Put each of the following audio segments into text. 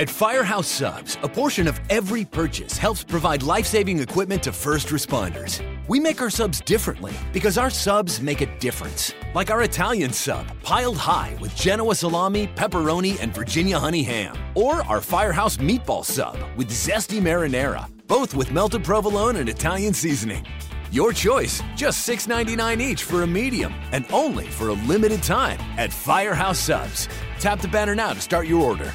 At Firehouse Subs, a portion of every purchase helps provide life saving equipment to first responders. We make our subs differently because our subs make a difference. Like our Italian sub, piled high with Genoa salami, pepperoni, and Virginia honey ham. Or our Firehouse meatball sub with zesty marinara, both with melted provolone and Italian seasoning. Your choice, just $6.99 each for a medium, and only for a limited time at Firehouse Subs. Tap the banner now to start your order.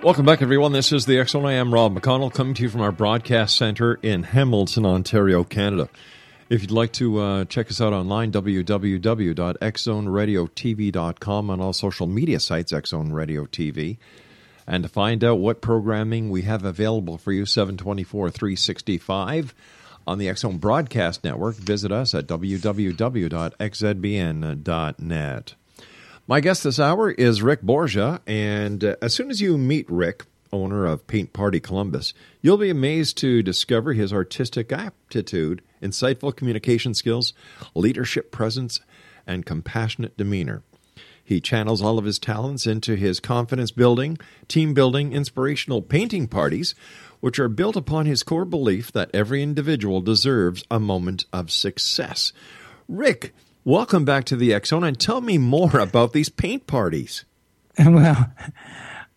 Welcome back, everyone. This is the Zone. I am Rob McConnell, coming to you from our broadcast center in Hamilton, Ontario, Canada. If you'd like to uh, check us out online, www.xzoneradiotv.com on all social media sites, Xzone Radio TV. And to find out what programming we have available for you 724 365 on the Zone Broadcast Network, visit us at www.xzbn.net. My guest this hour is Rick Borgia, and uh, as soon as you meet Rick, owner of Paint Party Columbus, you'll be amazed to discover his artistic aptitude, insightful communication skills, leadership presence, and compassionate demeanor. He channels all of his talents into his confidence building, team building, inspirational painting parties, which are built upon his core belief that every individual deserves a moment of success. Rick, welcome back to the X Zone and tell me more about these paint parties. Well,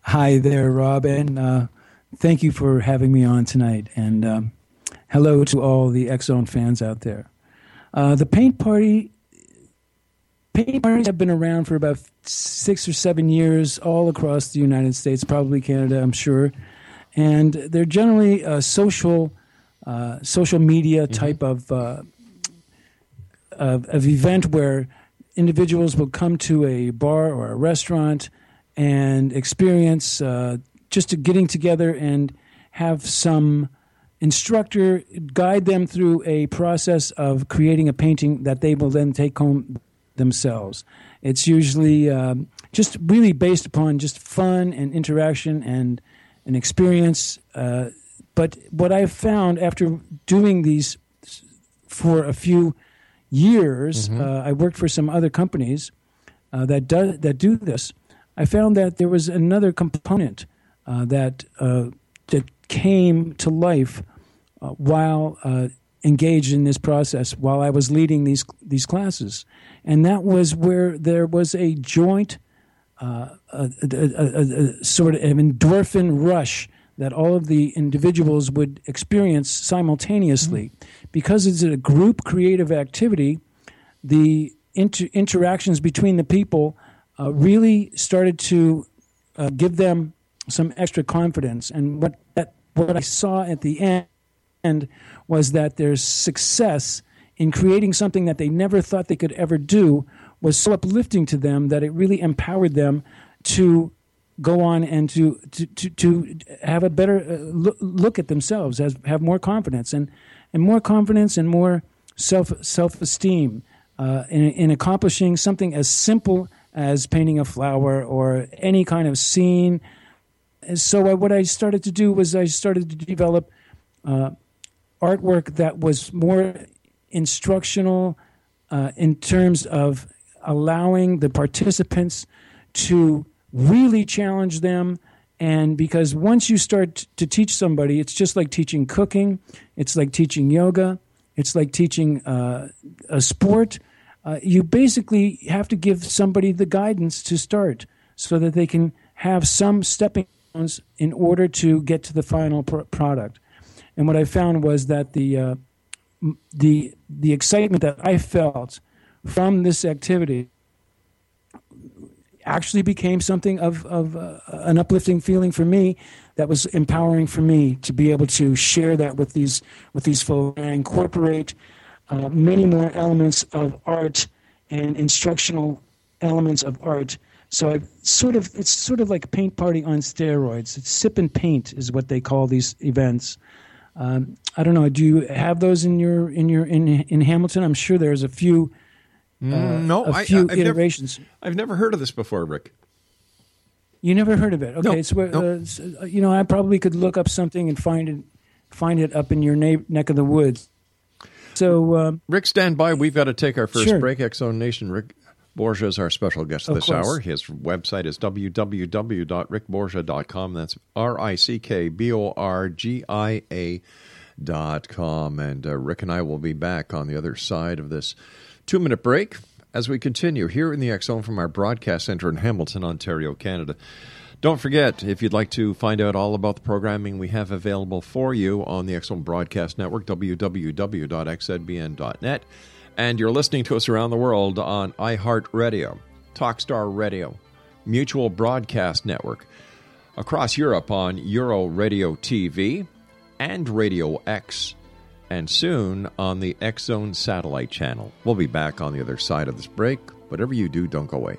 hi there, Rob, and uh, thank you for having me on tonight. And um, hello to all the X Zone fans out there. Uh, the paint party. Paint parties have been around for about six or seven years, all across the United States, probably Canada, I'm sure, and they're generally a social, uh, social media type of uh, of, of event where individuals will come to a bar or a restaurant and experience uh, just getting together and have some instructor guide them through a process of creating a painting that they will then take home themselves. It's usually um, just really based upon just fun and interaction and an experience. Uh, but what I've found after doing these for a few years, Mm-hmm. uh, I worked for some other companies uh, that do that do this. I found that there was another component uh, that uh, that came to life uh, while uh, engaged in this process, while I was leading these these classes, and that was where there was a joint uh, a, a, a, a sort of an endorphin rush that all of the individuals would experience simultaneously. Because it's a group creative activity, the inter- interactions between the people uh, really started to uh, give them some extra confidence. And what, that, what I saw at the end end was that their success in creating something that they never thought they could ever do was so uplifting to them that it really empowered them to go on and to to to, to have a better uh, look, look at themselves, as have more confidence and and more confidence and more self self esteem uh, in, in accomplishing something as simple as painting a flower or any kind of scene. And so I, what I started to do was I started to develop uh, artwork that was more instructional uh, in terms of allowing the participants to really challenge them. And because once you start to teach somebody, it's just like teaching cooking, it's like teaching yoga, it's like teaching uh, a sport. Uh, you basically have to give somebody the guidance to start so that they can have some stepping stones in order to get to the final pr- product. And what I found was that the uh, the the excitement that I felt from this activity actually became something of, of uh, an uplifting feeling for me that was empowering for me to be able to share that with these with these folks and incorporate uh, many more elements of art and instructional elements of art. So I sort of it's sort of like paint party on steroids. It's sip and paint is what they call these events. Um, I don't know do you have those in your in your in in Hamilton? I'm sure there's a few uh, no, a I- few I've never- iterations. I've never heard of this before, Rick. You never heard of it? Okay, No, it's where, uh, s- uh, you know I probably could look up something and find it, find it up in your na- neck of the woods. So um, Rick, stand by. We've got to take our first Sure. break. X Zone Nation. Rick Borgia is our special guest Of this course. hour. His website is www.rickborgia.com. That's R I C K B O R G I A dot com. And uh, Rick and I will be back on the other side of this two minute break as we continue here in the Zone from our broadcast center in Hamilton, Ontario, Canada. Don't forget, if you'd like to find out all about the programming we have available for you on the Zone Broadcast Network, www.xzbn.net. And you're listening to us around the world on iHeartRadio, Talkstar Radio, Mutual Broadcast Network, across Europe on Euro Radio TV and Radio X, and soon on the X Zone satellite channel. We'll be back on the other side of this break. Whatever you do, don't go away.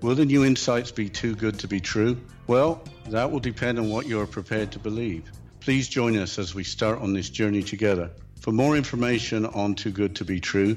Will the new insights be too good to be true? Well, that will depend on what you are prepared to believe. Please join us as we start on this journey together. For more information on Too Good to Be True,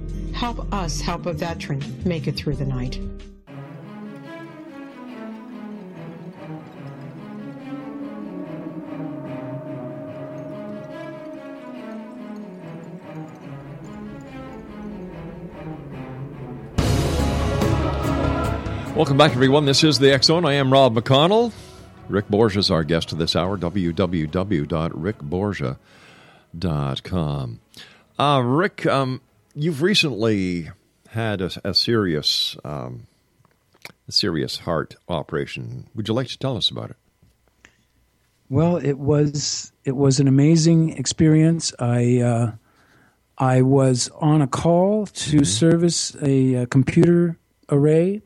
Help us help a veteran make it through the night. Welcome back, everyone. This is the Zone. I am Rob McConnell. Rick Borgia is our guest this hour. www.rickborgia.com. Uh, Rick, um, you've recently had a, a serious, um, a serious heart operation. Would you like to tell us about it? Well, it was it was an amazing experience. I uh, I was on a call to mm-hmm. service a, a computer array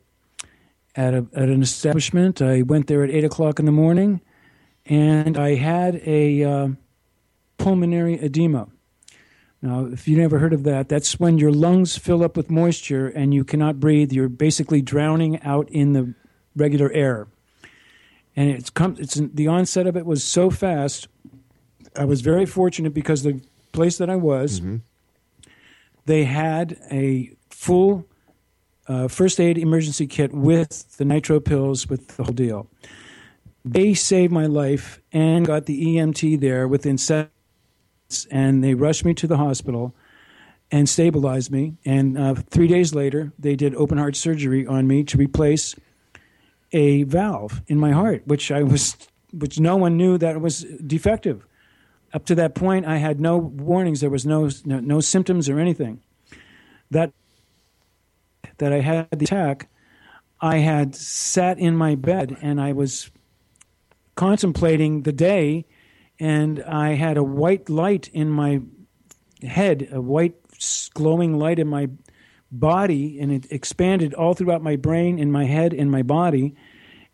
at, a, at an establishment. I went there at 8 o'clock in the morning, and I had a uh, pulmonary edema. Now, if you never heard of that, that's when your lungs fill up with moisture and you cannot breathe. You're basically drowning out in the regular air. And it's come, it's the onset of it was so fast. I was very fortunate because the place that I was, mm-hmm. they had a full uh, first aid emergency kit with the nitro pills, with the whole deal. They saved my life and got the EMT there within seconds, and they rushed me to the hospital and stabilized me. And uh, three days later, they did open heart surgery on me to replace a valve in my heart, which I was, which no one knew that was defective. Up to that point, I had no warnings. There was no no, no symptoms or anything. That that I had the attack, I had sat in my bed and I was contemplating the day, and I had a white light in my head, a white glowing light in my body, and it expanded all throughout my brain, in my head, in my body,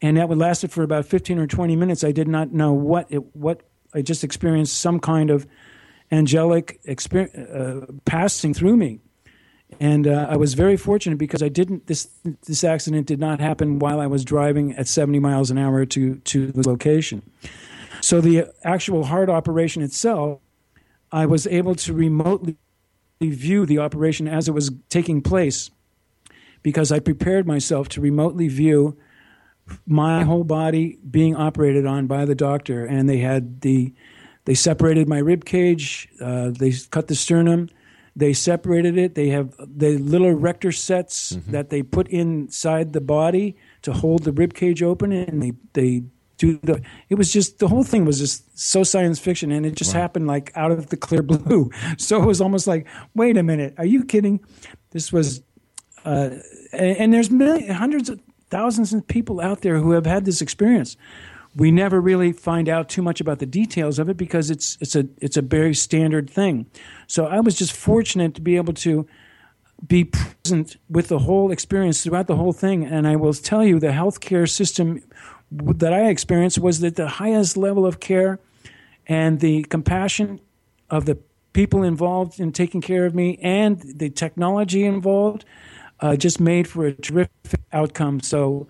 and that would lasted for about fifteen or twenty minutes. I did not know what it, what I just experienced some kind of angelic experience uh, passing through me and uh, I was very fortunate because I didn't. This this accident did not happen while I was driving at 70 miles an hour to to the location. So the actual heart operation itself, I was able to remotely view the operation as it was taking place, because I prepared myself to remotely view my whole body being operated on by the doctor, and they had the they separated my rib cage, uh, they cut the sternum they separated it. They have the little erector sets mm-hmm. that they put inside the body to hold the rib cage open, and they they do the. It was just the whole thing was just so science fiction, and it just wow. happened like out of the clear blue. So it was almost like, wait a minute, are you kidding? This was, uh, and, and, there's millions, hundreds of thousands of people out there who have had this experience. We never really find out too much about the details of it because it's it's a it's a very standard thing. So I was just fortunate to be able to be present with the whole experience throughout the whole thing. And I will tell you, the healthcare system that I experienced was that the highest level of care and the compassion of the people involved in taking care of me and the technology involved uh, just made for a terrific outcome. So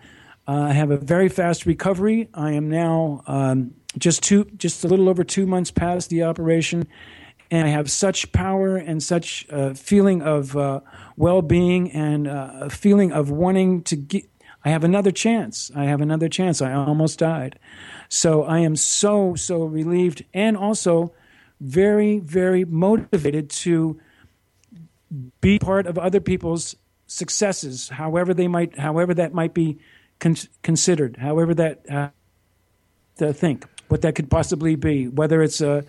uh, I have a very fast recovery. I am now um, just two, just a little over two months past the operation, and I have such power and such a feeling of uh, well-being and uh, a feeling of wanting to get. I have another chance. I have another chance. I almost died, so I am so so relieved and also very very motivated to be part of other people's successes, however they might, however that might be con- considered, however that uh, to think what that could possibly be, whether it's a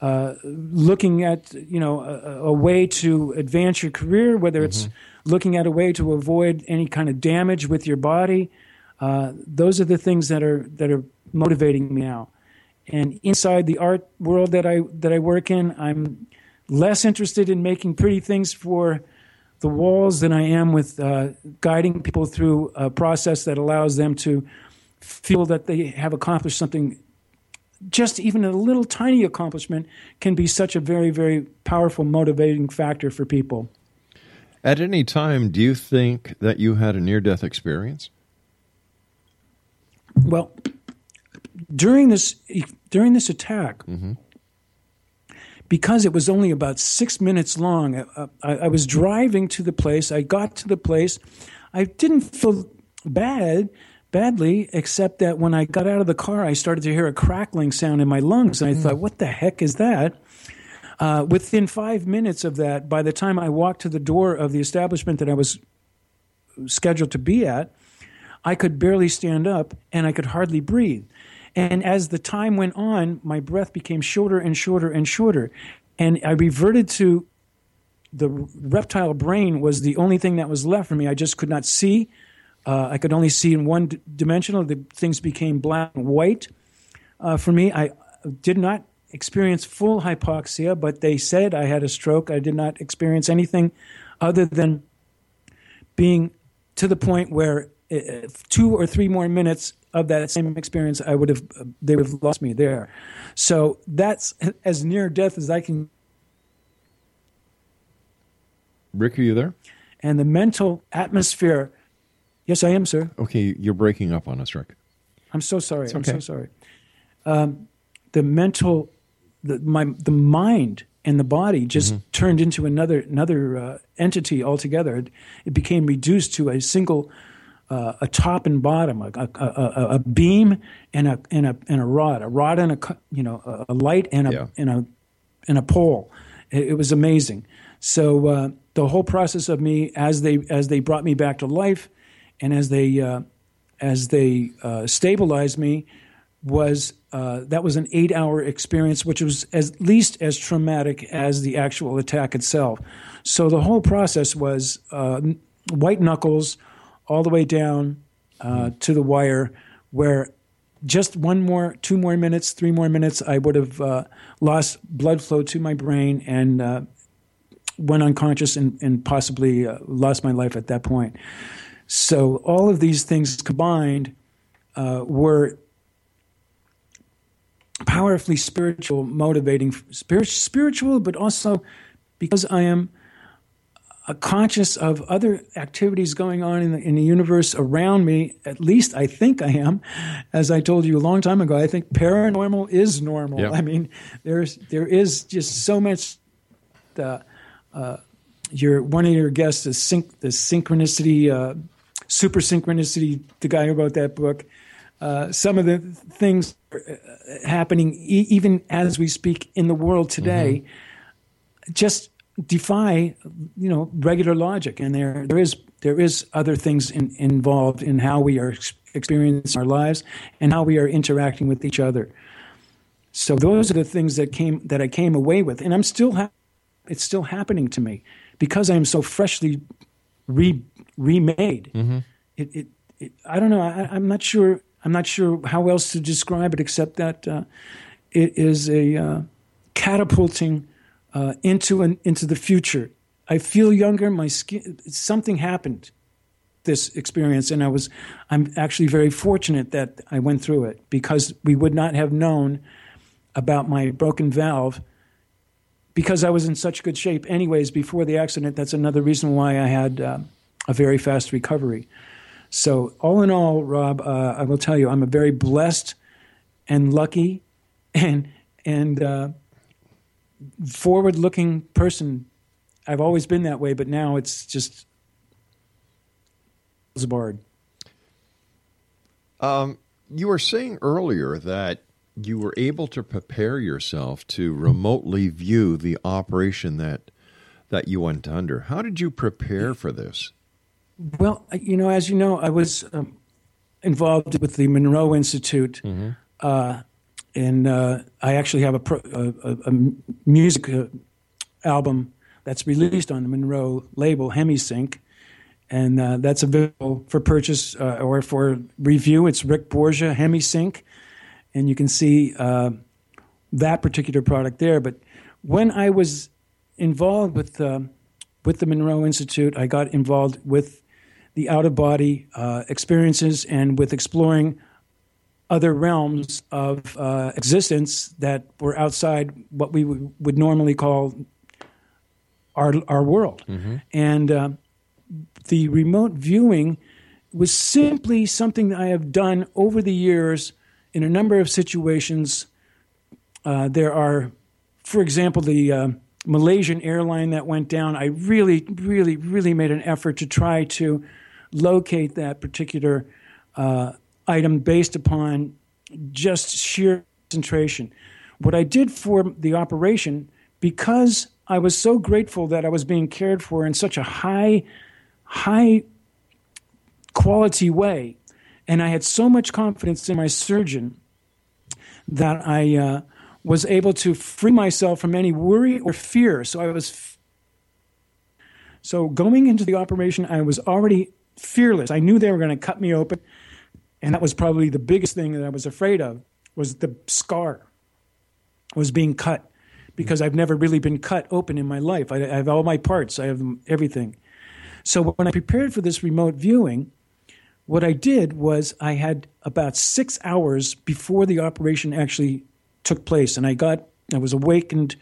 uh, looking at you know a, a, way to advance your career, whether it's mm-hmm. looking at a way to avoid any kind of damage with your body. Uh, those are the things that are that are motivating me now. And inside the art world that I that I work in, I'm less interested in making pretty things for the walls than I am with uh, guiding people through a process that allows them to feel that they have accomplished something just even a little tiny accomplishment can be such a very, very powerful motivating factor for people. At any time, do you think that you had a near death experience? Well, during this during this attack, mm-hmm. because it was only about six minutes long, uh, I, I was driving to the place. I got to the place. I didn't feel bad badly, except that when I got out of the car, I started to hear a crackling sound in my lungs. And I mm. thought, what the heck is that? Uh, within five minutes of that, by the time I walked to the door of the establishment that I was scheduled to be at, I could barely stand up and I could hardly breathe. And as the time went on, my breath became shorter and shorter and shorter. And I reverted to the reptile brain was the only thing that was left for me. I just could not see. Uh, I could only see in one d- dimensional. The things became black and white. Uh, for me, I did not experience full hypoxia, but they said I had a stroke. I did not experience anything other than being to the point where uh, two or three more minutes of that same experience, I would have they would have lost me there. So that's as near death as I can. Rick, are you there? And the mental atmosphere Yes, I am, sir. Okay, you're breaking up on us, Rick. I'm so sorry. Okay. I'm so sorry. Um, the mental, the, my, the mind and the body just mm-hmm. turned into another another uh, entity altogether. It, it, became reduced to a single, uh, a top and bottom, a, a, a, a, beam and a and a and a rod, a rod and a you know a light and a yeah. and a and a pole. It, it was amazing. So uh, the whole process of me as they as they brought me back to life and as they uh, as they uh, stabilized me was uh, that was an eight hour experience, which was at least as traumatic as the actual attack itself. So the whole process was uh, white knuckles all the way down uh, to the wire, where just one more, two more minutes, three more minutes, I would have uh, lost blood flow to my brain and went unconscious and, and possibly lost my life at that point. So all of these things combined uh, were powerfully spiritual, motivating, spiritual, but also because I am conscious of other activities going on in the, in the universe around me. At least I think I am. As I told you a long time ago, I think paranormal is normal. Yep. I mean, there's there is just so much. The, uh, your one of your guests, the, synch, the synchronicity. Uh, Super Synchronicity, the guy who wrote that book. Uh, some of the things happening e- even as we speak in the world today, mm-hmm. just defy, you know, regular logic. And there, there is there is other things in, involved in how we are experiencing our lives and how we are interacting with each other. So those are the things that came that I came away with, and I'm still ha- it's still happening to me because I am so freshly re- remade. Mm-hmm. It, it, it, I don't know. I, am not sure. I'm not sure how else to describe it except that uh, it is a uh, catapulting uh, into an, into the future. I feel younger. My skin. Something happened. This experience, and I was. I'm actually very fortunate that I went through it because we would not have known about my broken valve because I was in such good shape, anyways, before the accident. That's another reason why I had uh, a very fast recovery. So, all in all, Rob, uh, I will tell you, I'm a very blessed and lucky and and uh, forward-looking person. I've always been that way, but now it's just barred. Um, you were saying earlier that you were able to prepare yourself to remotely view the operation that that you went under. How did you prepare for this? Well, you know, as you know, I was um, involved with the Monroe Institute, mm-hmm. uh, and uh, I actually have a, pro, a, a music uh, album that's released on the Monroe label, Hemi-Sync, and uh, that's available for purchase uh, or for review. It's Rick Borgia Hemi-Sync and you can see uh, that particular product there. But when I was involved with uh, with the Monroe Institute, I got involved with the out of body uh, experiences and with exploring other realms of uh, existence that were outside what we w- would normally call our our world, mm-hmm. and uh, the remote viewing was simply something that I have done over the years in a number of situations, uh, there are, for example, the uh, Malaysian airline that went down. I really, really, really made an effort to try to locate that particular uh, item based upon just sheer concentration. What I did for the operation, because I was so grateful that I was being cared for in such a high, high quality way, and I had so much confidence in my surgeon that I uh, was able to free myself from any worry or fear. So I was. F- so going into the operation, I was already fearless. I knew they were going to cut me open, and that was probably the biggest thing that I was afraid of was the scar was being cut because I've never really been cut open in my life. I, I have all my parts. I have everything. So when I prepared for this remote viewing, what I did was I had about six hours before the operation actually took place, and I got I was awakened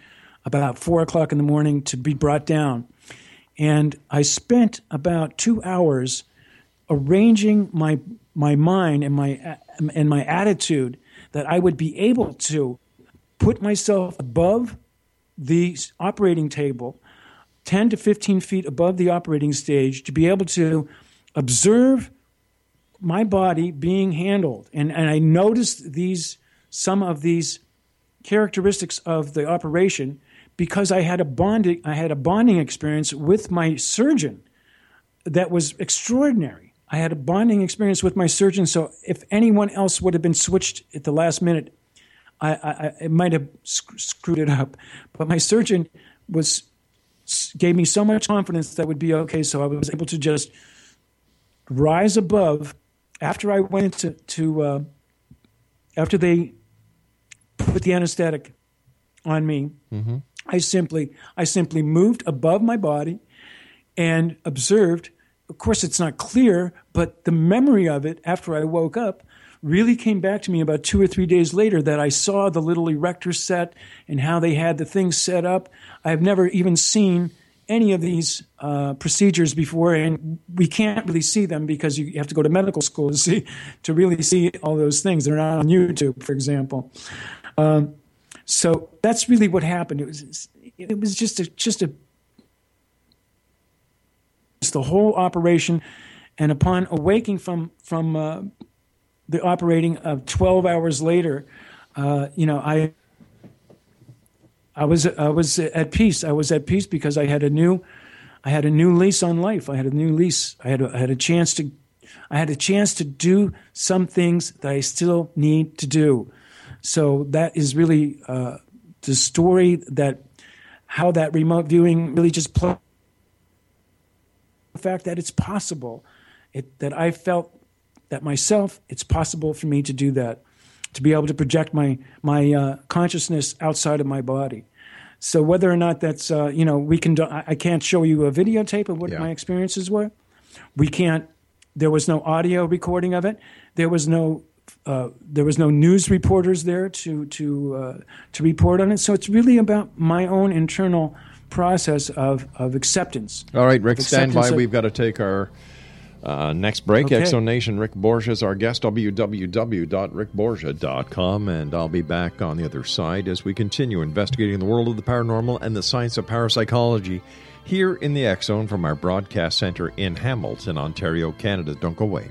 about four o'clock in the morning to be brought down, and I spent about two hours arranging my my mind and my and my attitude that I would be able to put myself above the operating table, ten to fifteen feet above the operating stage, to be able to observe my body being handled. And, and I noticed these, some of these characteristics of the operation because I had a bonding, I had a bonding experience with my surgeon that was extraordinary. I had a bonding experience with my surgeon. So if anyone else would have been switched at the last minute, I, I, I might have sc- screwed it up. But my surgeon was gave me so much confidence that would be okay. So I was able to just rise above after I went into to uh, after they put the anesthetic on me, mm-hmm. I simply I simply moved above my body and observed. Of course, it's not clear, but the memory of it after I woke up really came back to me about two or three days later that I saw the little erector set and how they had the things set up. I've never even seen any of these uh, procedures before, and we can't really see them because you have to go to medical school to see to really see all those things. They're not on YouTube, for example. Um, so that's really what happened. It was it was just a just a it's the whole operation, and upon awaking from from uh, the operating of twelve hours later, uh, you know I I was I was at peace. I was at peace because I had a new I had a new lease on life. I had a new lease. I had a, I had a chance to I had a chance to do some things that I still need to do. So that is really uh, the story that how that remote viewing really just played. The fact that it's possible, it, that I felt that myself, it's possible for me to do that, to be able to project my my uh, consciousness outside of my body. So whether or not that's uh, you know we can do, I can't show you a videotape of what Yeah. my experiences were. We can't. There was no audio recording of it. There was no. Uh, there was no news reporters there to to uh, to report on it. So it's really about my own internal process of of acceptance. All right, Rick, stand by. of- We've got to take our uh, next break. Okay. X Zone Nation, Rick Borgia is our guest, www.rickborgia.com, and I'll be back on the other side as we continue investigating the world of the paranormal and the science of parapsychology here in the Zone from our broadcast center in Hamilton, Ontario, Canada. Don't go away.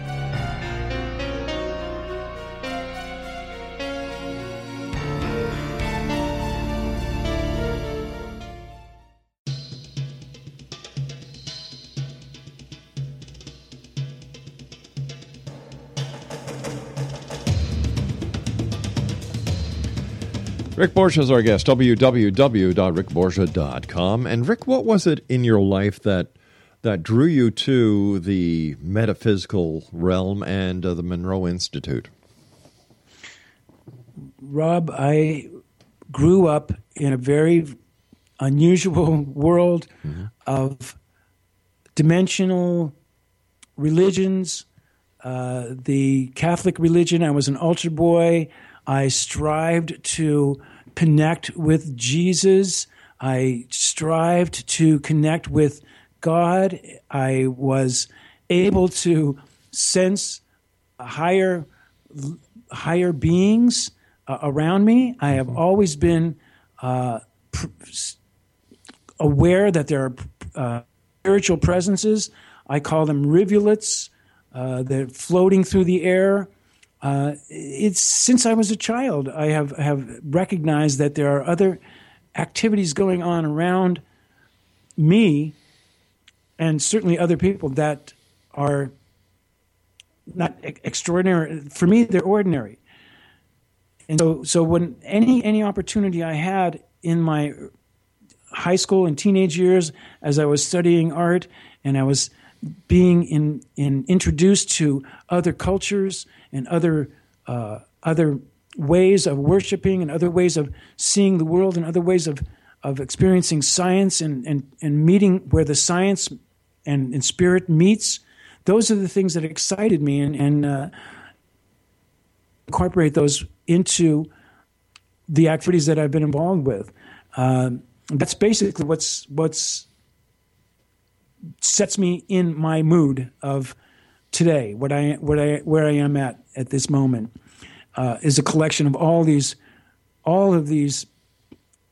Rick Borgia is our guest, www.rickborgia.com. And Rick, what was it in your life that that drew you to the metaphysical realm and uh, the Monroe Institute? Rob, I grew up in a very unusual world mm-hmm. of dimensional religions. Uh, the Catholic religion, I was an altar boy. I strived to connect with Jesus. I strived to connect with God. I was able to sense higher higher beings uh, around me. I have always been uh, pr- aware that there are uh, spiritual presences. I call them rivulets. Uh, they're floating through the air. Uh, it's since I was a child, I have have recognized that there are other activities going on around me, and certainly other people that are not extraordinary. For me, they're ordinary. And so, so when any any opportunity I had in my high school and teenage years, as I was studying art and I was being in, in introduced to other cultures and other uh, other ways of worshiping and other ways of seeing the world and other ways of of experiencing science and and, and meeting where the science and, and spirit meets. Those are the things that excited me and, and uh, incorporate those into the activities that I've been involved with. Uh, that's basically what's what's sets me in my mood of today, what I, what I, where I am at at this moment, uh, is a collection of all these, all of these,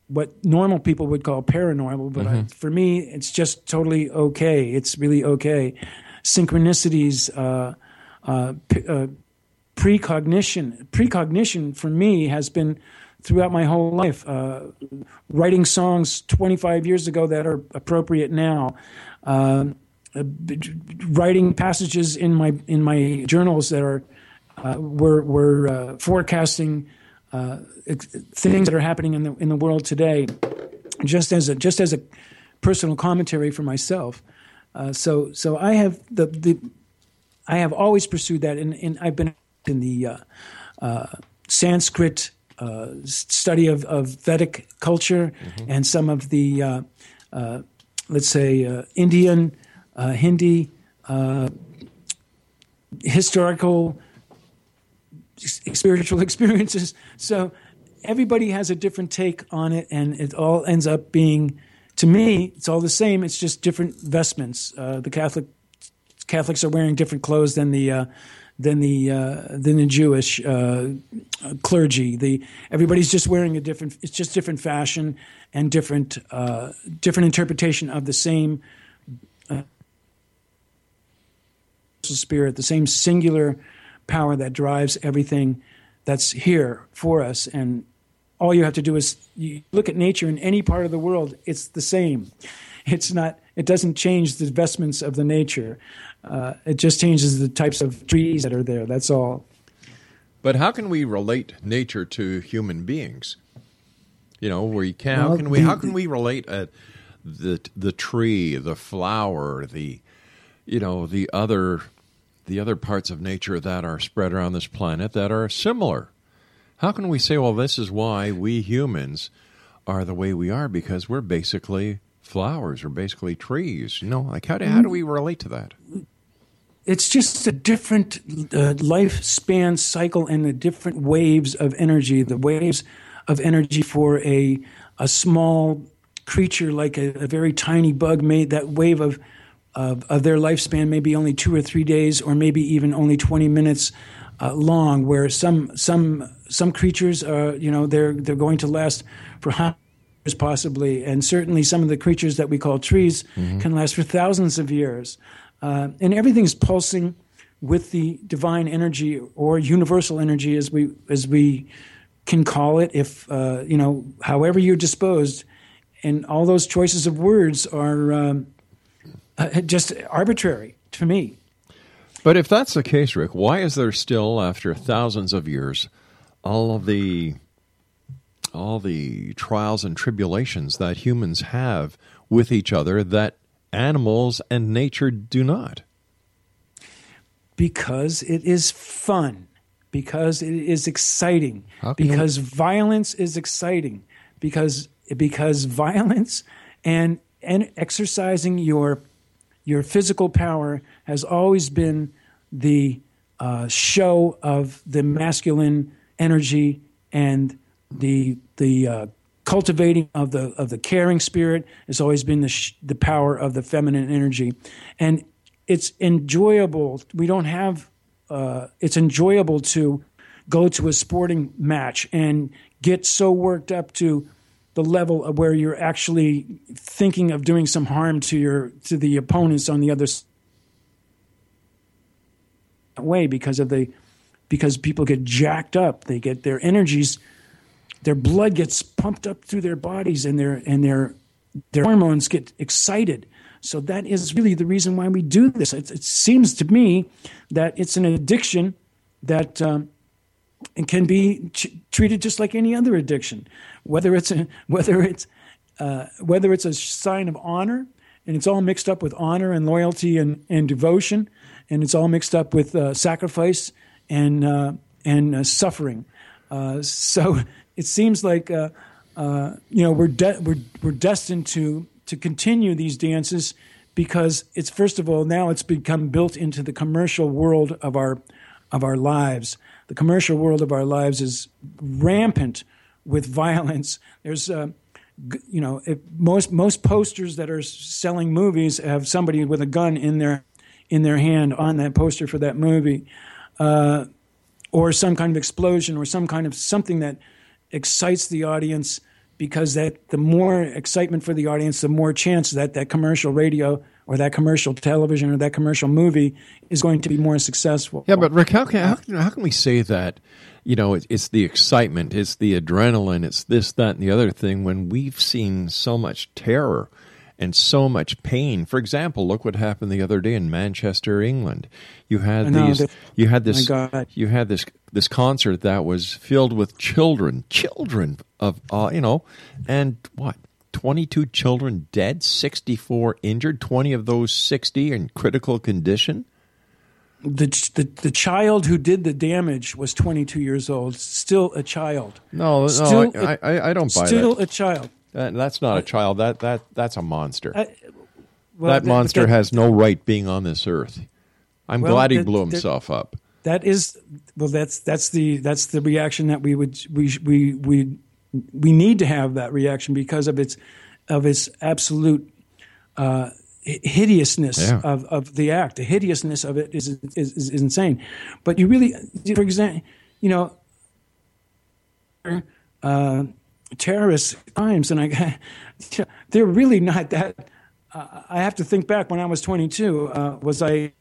what normal people would call paranormal, but mm-hmm. I, for me, it's just totally okay. It's really okay. Synchronicities, uh, uh, p- uh, precognition. Precognition for me has been throughout my whole life. Uh, writing songs 25 years ago that are appropriate now. Uh, writing passages in my in my journals that are uh, were were uh, forecasting uh, things that are happening in the in the world today, just as a just as a personal commentary for myself. Uh, so so I have the the I have always pursued that, and, and I've been in the uh, study of, of Vedic culture mm-hmm. and some of the let's say Indian uh, Hindi, uh, historical, spiritual experiences. So everybody has a different take on it, and it all ends up being, to me, it's all the same. It's just different vestments. Uh, the Catholic Catholics are wearing different clothes than the uh, than the uh, than the Jewish uh, clergy. The everybody's just wearing a different. It's just different fashion and different uh, different interpretation of the same spirit, the same singular power that drives everything that's here for us. And all you have to do is you look at nature in any part of the world, it's the same. It's not, it doesn't change the vestments of the nature. Uh, it just changes the types of trees that are there. That's all. But how can we relate nature to human beings? You know, we can. Well, how can we? The, how can we relate uh, the the tree, the flower, the you know the other the other parts of nature that are spread around this planet that are similar. How can we say, well, this is why we humans are the way we are because we're basically flowers are basically trees? You know, like how do, how do we relate to that? It's just a different uh, lifespan cycle and the different waves of energy. The waves of energy for a a small creature like a, a very tiny bug made that wave of of, of their lifespan, maybe only two or three days, or maybe even only 20 minutes uh, long. Where some some some creatures are, you know, they're they're going to last for possibly, and certainly some of the creatures that we call trees Mm-hmm. can last for thousands of years. Uh, and everything's pulsing with the divine energy or universal energy, as we as we can call it. If uh, you know, however you're disposed, and all those choices of words are um, uh, just arbitrary to me. But if that's the case, Rick, why is there still, after thousands of years, all of the all the trials and tribulations that humans have with each other that animals and nature do not? because it is fun, because it is exciting, can you- because violence is exciting, because because violence and and exercising your your physical power has always been the uh, show of the masculine energy and the the uh, cultivating of the of the caring spirit has always been the sh- the power of the feminine energy, and it's enjoyable. We don't have. Uh, it's enjoyable to go to a sporting match and get so worked up to the level of where you're actually thinking of doing some harm to your to the opponents on the other way because of the because people get jacked up. They get their energies, their blood gets pumped up through their bodies, and their and their their hormones get excited. So that is really the reason why we do this. It, it seems to me that it's an addiction that um, can be ch- treated just like any other addiction, whether it's a, whether it's uh, whether it's a sign of honor and it's all mixed up with honor and loyalty and, and devotion, and it's all mixed up with uh, sacrifice and uh, and uh, suffering. Uh, so it seems like uh, uh, you know we're de- we're we're destined to to continue these dances because it's first of all now it's become built into the commercial world of our of our lives. The commercial world of our lives is rampant with violence. There's uh, you know most most posters that are selling movies have somebody with a gun in their in their hand on that poster for that movie. Uh, or some kind of explosion or some kind of something that excites the audience because that the more excitement for the audience the more chance that that commercial radio or that commercial television or that commercial movie is going to be more successful Yeah, but Rick, how can how can, how can we say that? You know, it, it's the excitement, it's the adrenaline, it's this, that, and the other thing. When we've seen so much terror and so much pain. For example, look what happened the other day in Manchester, England. You had know, these, you had this, you had this this concert that was filled with children, children of uh, you know, and what. 22 children dead, 64 injured, 20 of those 60 in critical condition. the, the the child who did the damage was 22 years old still a child No, no, Still I, a- I, I don't buy still that. a child That- That's not a child. That that that's a monster. I- well, that that- monster that- has no right being on this earth. I'm Well, glad he blew himself up. That is well. That's that's the that's the reaction that we would we we we we need to have that reaction because of its of its absolute uh, hideousness Yeah. of, of the act. The hideousness of it is, is is insane. But you really, for example, you know, uh, terrorist crimes, and I they're really not that. Uh, I have to think back when I was 22. Uh, was I,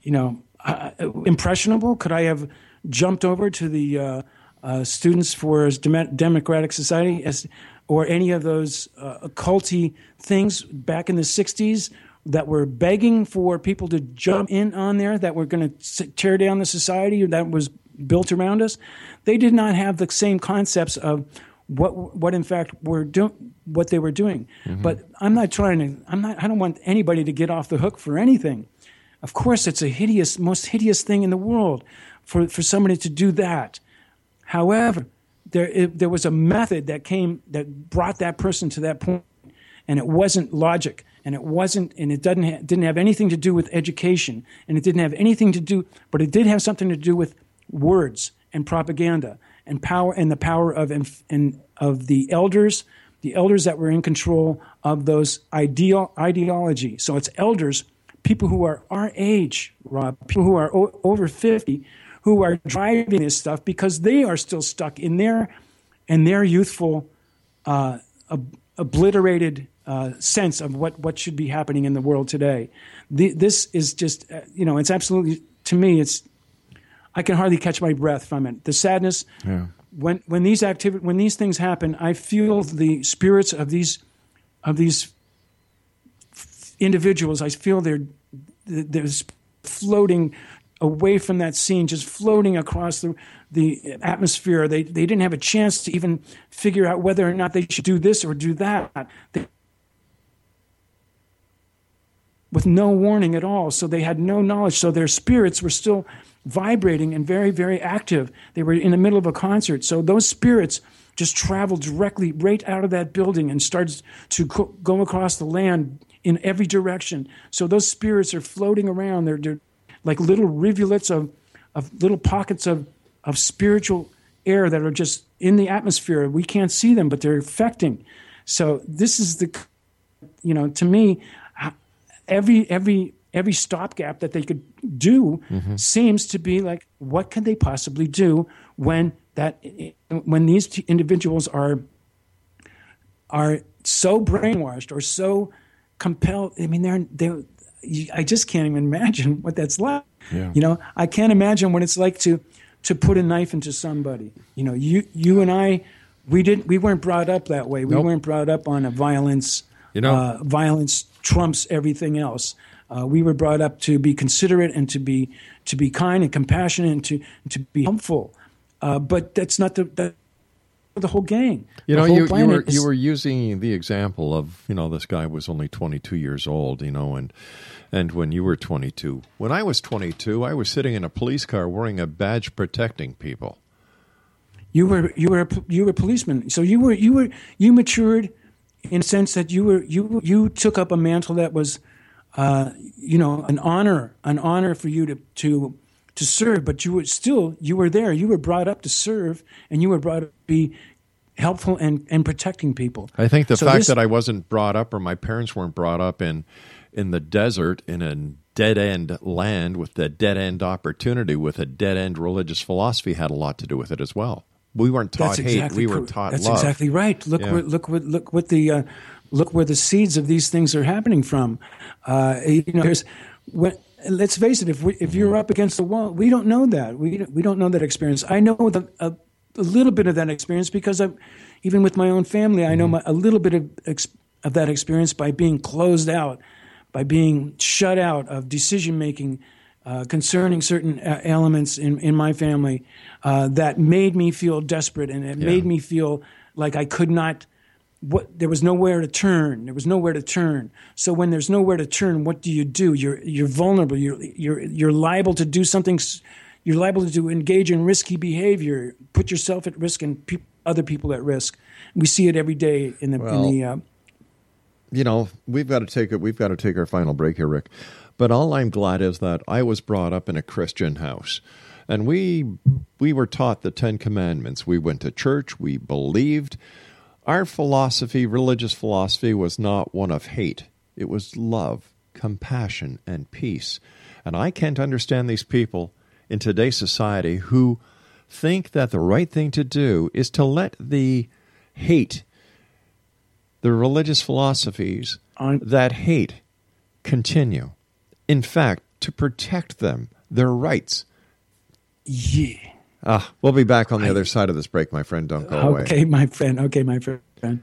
you know, uh, impressionable? Could I have jumped over to the uh, uh, Students for Dem- Democratic Society as, or any of those uh, occulty things back in the 60s that were begging for people to jump in on there that were going to tear down the society that was built around us? They did not have the same concepts of what what in fact were doing what they were doing. Mm-hmm. But I'm not trying to. I'm not. I don't want anybody to get off the hook for anything. Of course, it's a hideous, most hideous thing in the world for, for somebody to do that. However, there, it, there was a method that came that brought that person to that point, and it wasn't logic, and it wasn't, and it doesn't ha- didn't have anything to do with education, and it didn't have anything to do, but it did have something to do with words and propaganda and power and the power of of the elders the elders that were in control of those ideal ideology. So it's elders, people who are our age, Rob, people who are o- over 50, who are driving this stuff because they are still stuck in their in their youthful, uh, ob- obliterated uh, sense of what, what should be happening in the world today. The, this is just, uh, you know, it's absolutely, to me, it's, I can hardly catch my breath from it. The sadness, Yeah. when, when these activi- when these things happen, I feel the spirits of these, of these individuals. I feel they're, they're floating away from that scene, just floating across the, the atmosphere. They, they didn't have a chance to even figure out whether or not they should do this or do that. They, with no warning at all. So they had no knowledge. So their spirits were still vibrating and very, very active. They were in the middle of a concert. So those spirits just traveled directly right out of that building and started to co- go across the land in every direction. So those spirits are floating around. They're, they're like little rivulets of, of little pockets of, of spiritual air that are just in the atmosphere. We can't see them, but they're affecting. So this is the, you know, to me, every every every stopgap that they could do Mm-hmm. seems to be like, what can they possibly do when that when these t- individuals are are so brainwashed or so compelled? I mean, they're they. I just can't even imagine what that's like. Yeah. You know, I can't imagine what it's like to to put a knife into somebody. You know, you you and I, we didn't we weren't brought up that way. We Nope. weren't brought up on a violence. You know- uh, violence trumps everything else. Uh, we were brought up to be considerate and to be to be kind and compassionate and to to be helpful. Uh, but that's not the, the the whole gang. You know, you, you were is- you were using the example of you know this guy was only 22 years old, you know, and and when you were 22, when I was 22, I was sitting in a police car wearing a badge protecting people. you were you were you were a policeman. So you were you were you matured in a sense that you were you you took up a mantle that was, uh, you know, an honor an honor for you to to to serve. But you were still you were there. You were brought up to serve, and you were brought up to be helpful and and protecting people. I think the So fact this- that I wasn't brought up or my parents weren't brought up in in the desert in a dead end land with a dead end opportunity with a dead end religious philosophy had a lot to do with it as well. We weren't taught hate; exactly we were taught That's love. exactly right. Look Yeah. where look what look what the uh, look where the seeds of these things are happening from. Uh, you know, there's when, let's face it. If we, if you're up against the wall, we don't know that. We don't- we don't know that experience. I know the, a, a little bit of that experience because I'm even with my own family, I know Mm-hmm. my, a little bit of ex, of that experience by being closed out, by being shut out of decision making uh, concerning certain uh, elements in, in my family uh, that made me feel desperate and it made me feel like I could not. What there was nowhere to turn. There was nowhere to turn. So when there's nowhere to turn, what do you do? You're you're vulnerable. You're you're you're liable to do something. You're liable to engage in risky behavior, put yourself at risk and peop other people at risk. We see it every day in the Well, in the. Uh, you know, we've got to take it. We've got to take our final break here, Rick. But all I'm glad is that I was brought up in a Christian house, and we we were taught the Ten Commandments. We went to church. We believed. Our philosophy, religious philosophy, was not one of hate. It was love, compassion, and peace. And I can't understand these people in today's society who think that the right thing to do is to let the hate the religious philosophies that hate continue. In fact, to protect them, their rights. Yeah. Ah, we'll be back on the other side of this break, my friend. Don't go away. Okay, my friend. Okay, my friend.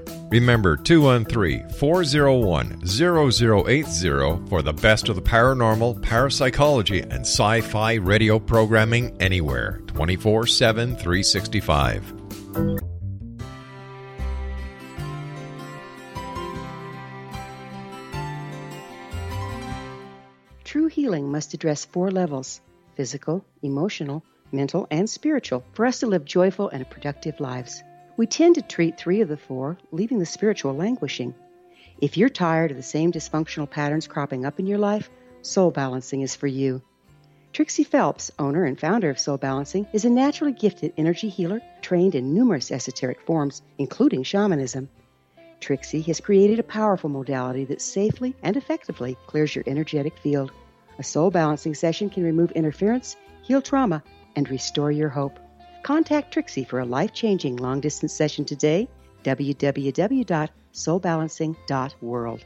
Remember 213 401 0080 for the best of the paranormal, parapsychology, and sci fi radio programming anywhere 24 7 365. True healing must address four levels physical, emotional, mental, and spiritual for us to live joyful and productive lives. We tend to treat three of the four, leaving the spiritual languishing. If you're tired of the same dysfunctional patterns cropping up in your life, soul balancing is for you. Trixie Phelps, owner and founder of Soul Balancing, is a naturally gifted energy healer trained in numerous esoteric forms, including shamanism. Trixie has created a powerful modality that safely and effectively clears your energetic field. A soul balancing session can remove interference, heal trauma, and restore your hope. Contact Trixie for a life changing long distance session today. www.soulbalancing.world.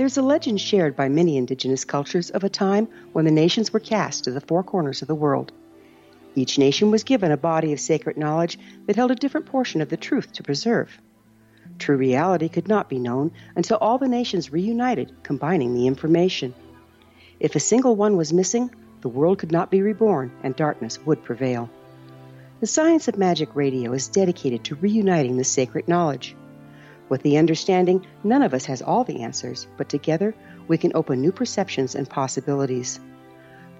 There's a legend shared by many indigenous cultures of a time when the nations were cast to the four corners of the world. Each nation was given a body of sacred knowledge that held a different portion of the truth to preserve. True reality could not be known until all the nations reunited, combining the information. If a single one was missing, the world could not be reborn and darkness would prevail. The Science of Magic Radio is dedicated to reuniting the sacred knowledge. With the understanding, none of us has all the answers, but together we can open new perceptions and possibilities.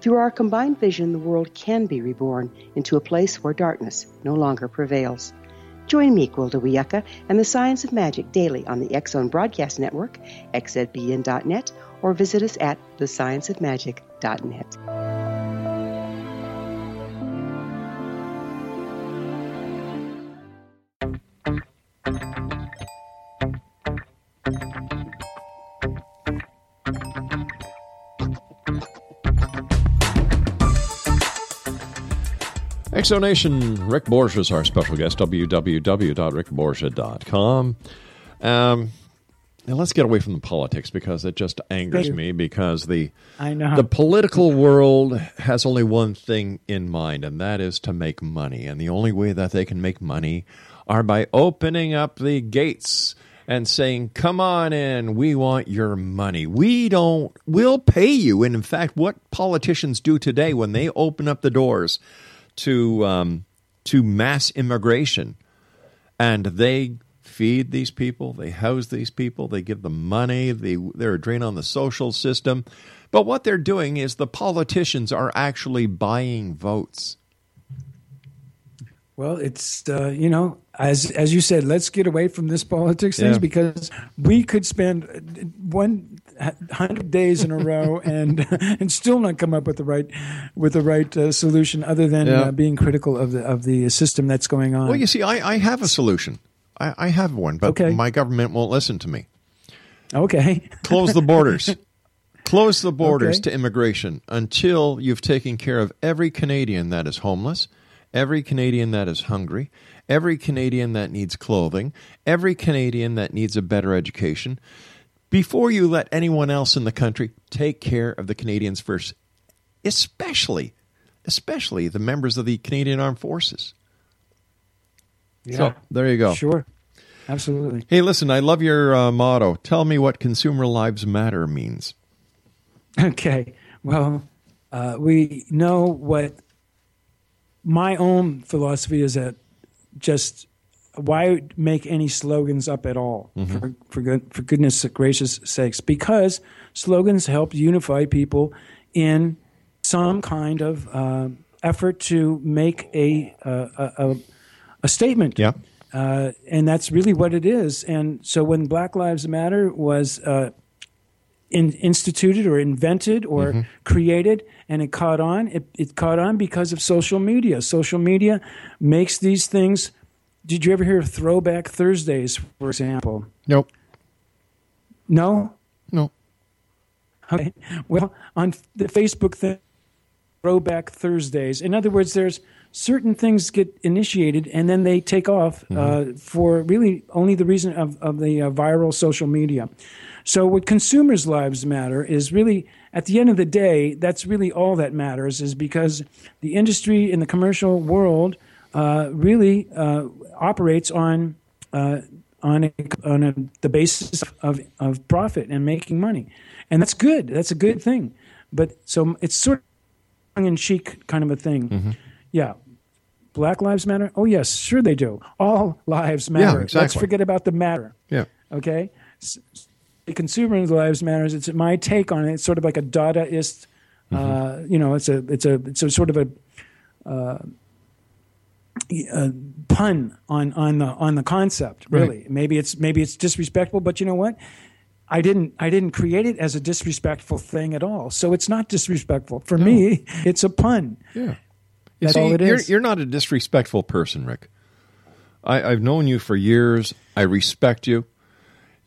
Through our combined vision, the world can be reborn into a place where darkness no longer prevails. Join me, Gwilda Wiyaka, and the Science of Magic daily on the Zone Broadcast Network, xzbn.net, or visit us at thescienceofmagic.net. X Zone Nation, Rick Borgia is our special guest, www.rickborgia.com. Um, and let's get away from the politics because it just angers me because the I know. the political world has only one thing in mind, and that is to make money. And the only way that they can make money are by opening up the gates and saying, "Come on in, we want your money. We don't. We'll pay you." And in fact, what politicians do today when they open up the doors to um, to mass immigration, and they feed these people, they house these people, they give them money, they, they're a drain on the social system. But what they're doing is the politicians are actually buying votes. Well, it's uh, you know, as as you said, let's get away from this politics things because we could spend one hundred days in a row and and still not come up with the right with the right uh, solution, other than Yeah. uh, being critical of the of the system that's going on. Well, you see, I, I have a solution. I, I have one, but Okay. my government won't listen to me. okay, Close the borders. Close the borders Okay. to immigration until you've taken care of every Canadian that is homeless, every Canadian that is hungry, every Canadian that needs clothing, every Canadian that needs a better education. Before you let anyone else in the country take care of the Canadians first, especially especially the members of the Canadian Armed Forces. So, there you go. Sure, absolutely. Hey, listen, I love your uh, motto. Tell me what consumer lives matter means. Okay. Well, uh, we know what my own philosophy is that just why make any slogans up at all Mm-hmm. for, for, good, for goodness gracious sakes because slogans help unify people in some kind of uh, effort to make a, uh, a, a, a statement Yeah. uh, and that's really what it is. And so when Black Lives Matter was uh, in, instituted or invented or Mm-hmm. created, and it caught on, it, it caught on because of social media. Social media makes these things. Did you ever hear of Throwback Thursdays, for example? Nope. No. No. Okay. Well, on the Facebook thing, Throwback Thursdays. In other words, there's certain things get initiated and then they take off uh, for really only the reason of, of the uh, viral social media. So, what consumers' lives matter is really, at the end of the day, that's really all that matters, is because the industry in the commercial world uh, really uh, operates on uh, on a, on a, the basis of, of profit and making money, and that's good. That's a good thing. But so it's sort of tongue in cheek kind of a thing. Yeah. Black lives matter? Oh yes, sure they do. All lives matter. Yeah, exactly. Let's forget about the matter. Yeah. Okay. The consumer lives matters. It's my take on it. It's sort of like a Dadaist. Uh, you know, it's a it's a it's a sort of a, uh, a pun on on the on the concept. Really, maybe it's maybe it's disrespectful, but you know what? I didn't I didn't create it as a disrespectful thing at all. So it's not disrespectful for me. It's a pun. Yeah. That's all it you're, is. you're not a disrespectful person, Rick. I, I've known you for years. I respect you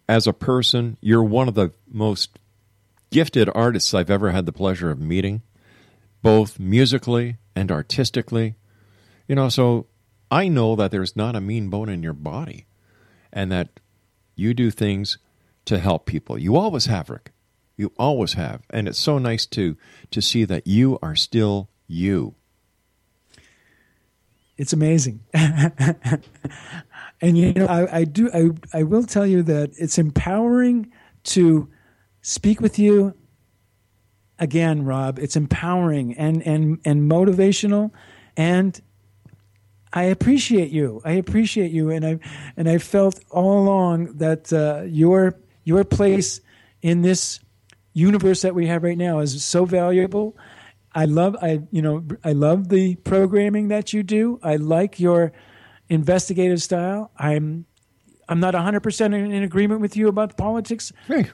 as a person. You're one of the most gifted artists I've ever had the pleasure of meeting, both musically and artistically. You know, so I know that there's not a mean bone in your body and that you do things to help people. You always have, Rick. You always have. And it's so nice to to see that you are still you. It's amazing. and you know, I, I do I, I will tell you that it's empowering to speak with you again, Rob. It's empowering and and and motivational and I appreciate you. I appreciate you, and I and I felt all along that uh, your your place in this universe that we have right now is so valuable. I love I you know I love the programming that you do. I like your investigative style. I'm I'm not 100% in, in agreement with you about politics. Hey.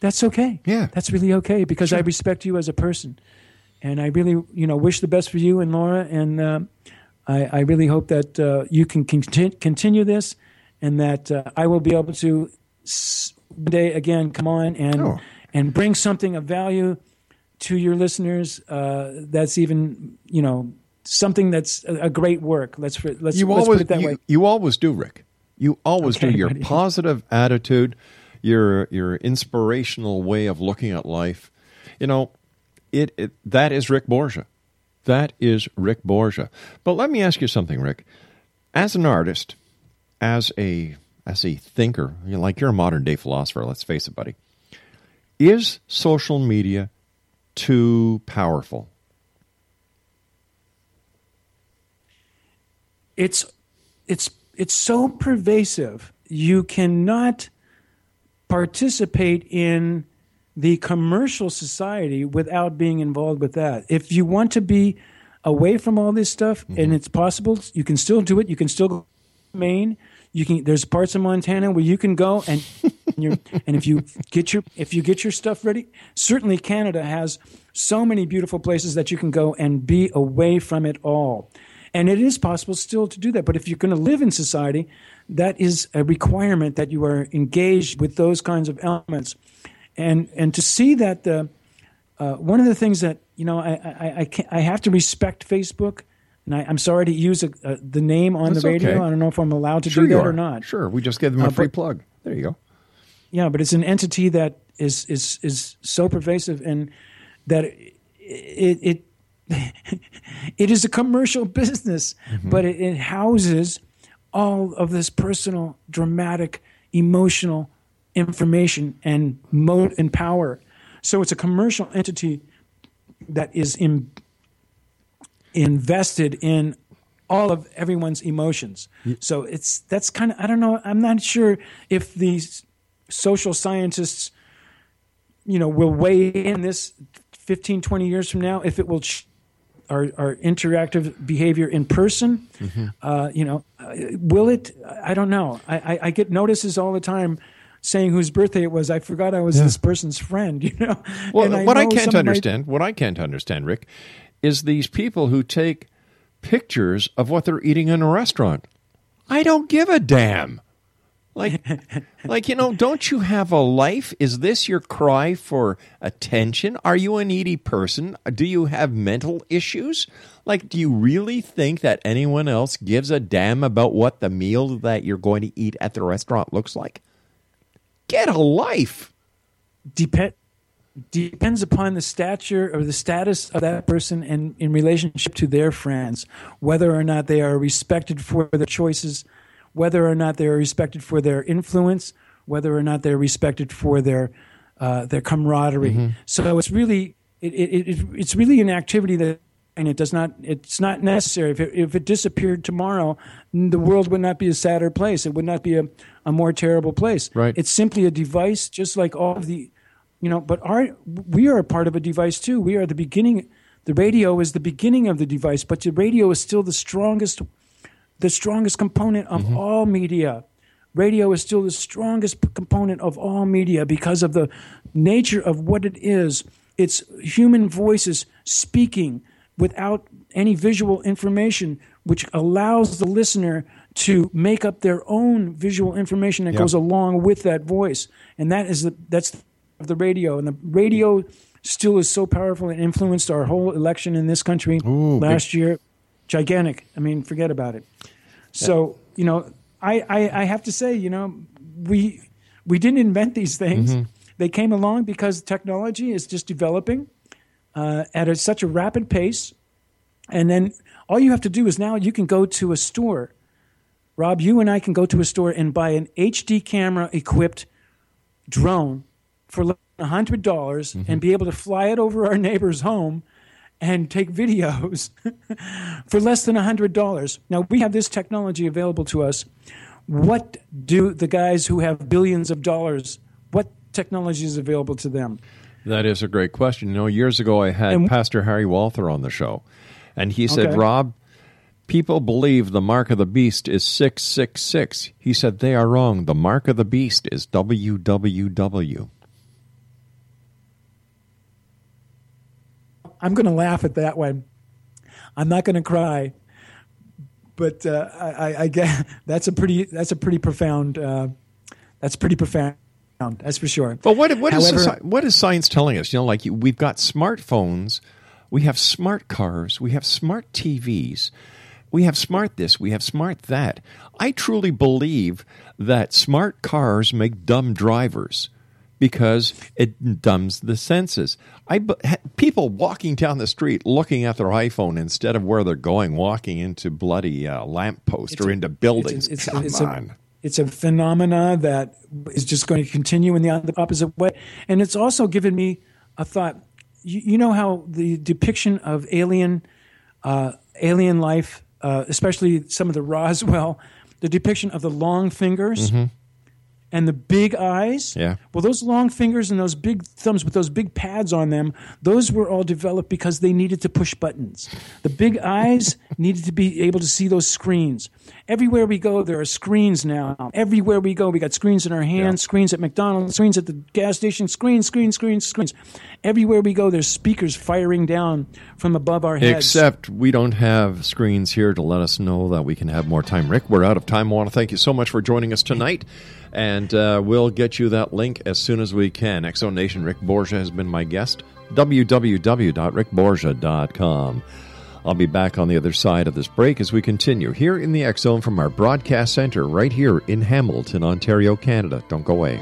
That's okay. Yeah. That's really okay because I respect you as a person. And I really, you know, wish the best for you and Laura and uh, I, I really hope that uh, you can conti- continue this and that uh, I will be able to s- one day again come on and Oh. and bring something of value to your listeners uh, that's even you know something that's a, great work let's let's, you let's always put it that you, way you always do, Rick. You always Okay, do. Your buddy. positive attitude, your your inspirational way of looking at life. You know, it, it that is Rick Borgia. That is Rick Borgia. But let me ask you something, Rick. As an artist, as a as a thinker, you know, like you're a modern day philosopher. Let's face it, buddy. Is social media too powerful? It's it's it's so pervasive. You cannot participate in the commercial society without being involved with that. If you want to be away from all this stuff, mm-hmm. and it's possible, you can still do it. You can still go to Maine. You can. There's parts of Montana where you can go and and, and if you get your if you get your stuff ready, certainly Canada has so many beautiful places that you can go and be away from it all. And it is possible still to do that. But if you're going to live in society, that is a requirement that you are engaged with those kinds of elements. And and to see that the uh, one of the things that you know I I I, I have to respect Facebook. And I, am sorry to use a, a, the name on That's the radio. Okay. I don't know if I'm allowed to sure do that or not. Sure, we just gave them a Uh, free but- plug. There you go. Yeah, but it's an entity that is is is so pervasive and that it it it, it is a commercial business, mm-hmm. but it, it houses all of this personal, dramatic, emotional information and mode and power. So it's a commercial entity that is in, invested in all of everyone's emotions. So it's that's kind of I don't know. I'm not sure if these social scientists, you know, will weigh in this 15, 20 years from now if it will. Ch- our, our interactive behavior in person, uh, you know, uh, will it? I don't know. I, I, I get notices all the time saying whose birthday it was. I forgot I was Yeah. this person's friend. You know, Well, And what I can't of my- understand, what I can't understand, Rick, is these people who take pictures of what they're eating in a restaurant. I don't give a damn. Like, like you know, don't you have a life? Is this your cry for attention? Are you a needy person? Do you have mental issues? Like, do you really think that anyone else gives a damn about what the meal that you're going to eat at the restaurant looks like? Get a life. Depend depends upon the stature or the status of that person and in relationship to their friends, whether or not they are respected for their choices, whether or not they are respected for their influence, whether or not they're respected for their uh, their camaraderie. So it's really it, it, it, it's really an activity that and it does not it's not necessary. If it, if it disappeared tomorrow the world would not be a sadder place. It would not be a, a more terrible place. Right. it's simply a device just like all of the you know but our we are a part of a device too. We are the beginning the radio is the beginning of the device but the radio is still the strongest the strongest component of mm-hmm. all media. Radio is still the strongest component of all media because of the nature of what it is. It's human voices speaking without any visual information which allows the listener to make up their own visual information that Yeah. goes along with that voice. And that is the that's the radio. And the radio still is so powerful and influenced our whole election in this country last year gigantic. I mean forget about it. So you know I, I i have to say you know we we didn't invent these things. Mm-hmm. they came along because technology is just developing uh, at a, such a rapid pace. And then all you have to do is now you can go to a store. Rob you and i can go to a store and buy an hd camera equipped drone for less than $100 and be able to fly it over our neighbor's home and take videos for less than $100. Now, we have this technology available to us. What do the guys who have billions of dollars, what technology is available to them? That is a great question. You know, years ago I had And- Pastor Harry Walther on the show, and he said, Okay. Rob, people believe the mark of the beast is 666. He said they are wrong. The mark of the beast is WWW. I'm going to laugh at that one. I'm not going to cry, but uh, I, I, I get that's a pretty that's a pretty profound uh, that's pretty profound. That's for sure. But what what is However- soci- what is science telling us? You know, like we've got smartphones, we have smart cars, we have smart TVs, we have smart this, we have smart that. I truly believe that smart cars make dumb drivers because it dumbs the senses. I people walking down the street looking at their iPhone instead of where they're going, walking into bloody uh, lamppost or a- into buildings. It's, it's, Come it's on. A, it's a phenomena that is just going to continue in the opposite way, and it's also given me a thought. You, you know how the depiction of alien, uh, alien life, uh, especially some of the Roswell the depiction of the long fingers hmm and the big eyes. Yeah. Well, those long fingers and those big thumbs with those big pads on them, those were all developed because they needed to push buttons. The big eyes needed to be able to see those screens. Everywhere we go, there are screens now. Everywhere we go, we got screens in our hands, screens at McDonald's, screens at the gas station, screens, screens, screens, screens. Everywhere we go, there's speakers firing down from above our heads. Except we don't have screens here to let us know that we can have more time. Rick, we're out of time. I want to thank you so much for joining us tonight. And uh, we'll get you that link as soon as we can. X Zone Nation, Rick Borgia has been my guest. www.rickborgia.com. I'll be back on the other side of this break as we continue here in the Zone from our broadcast center right here in Hamilton, Ontario, Canada. Don't go away.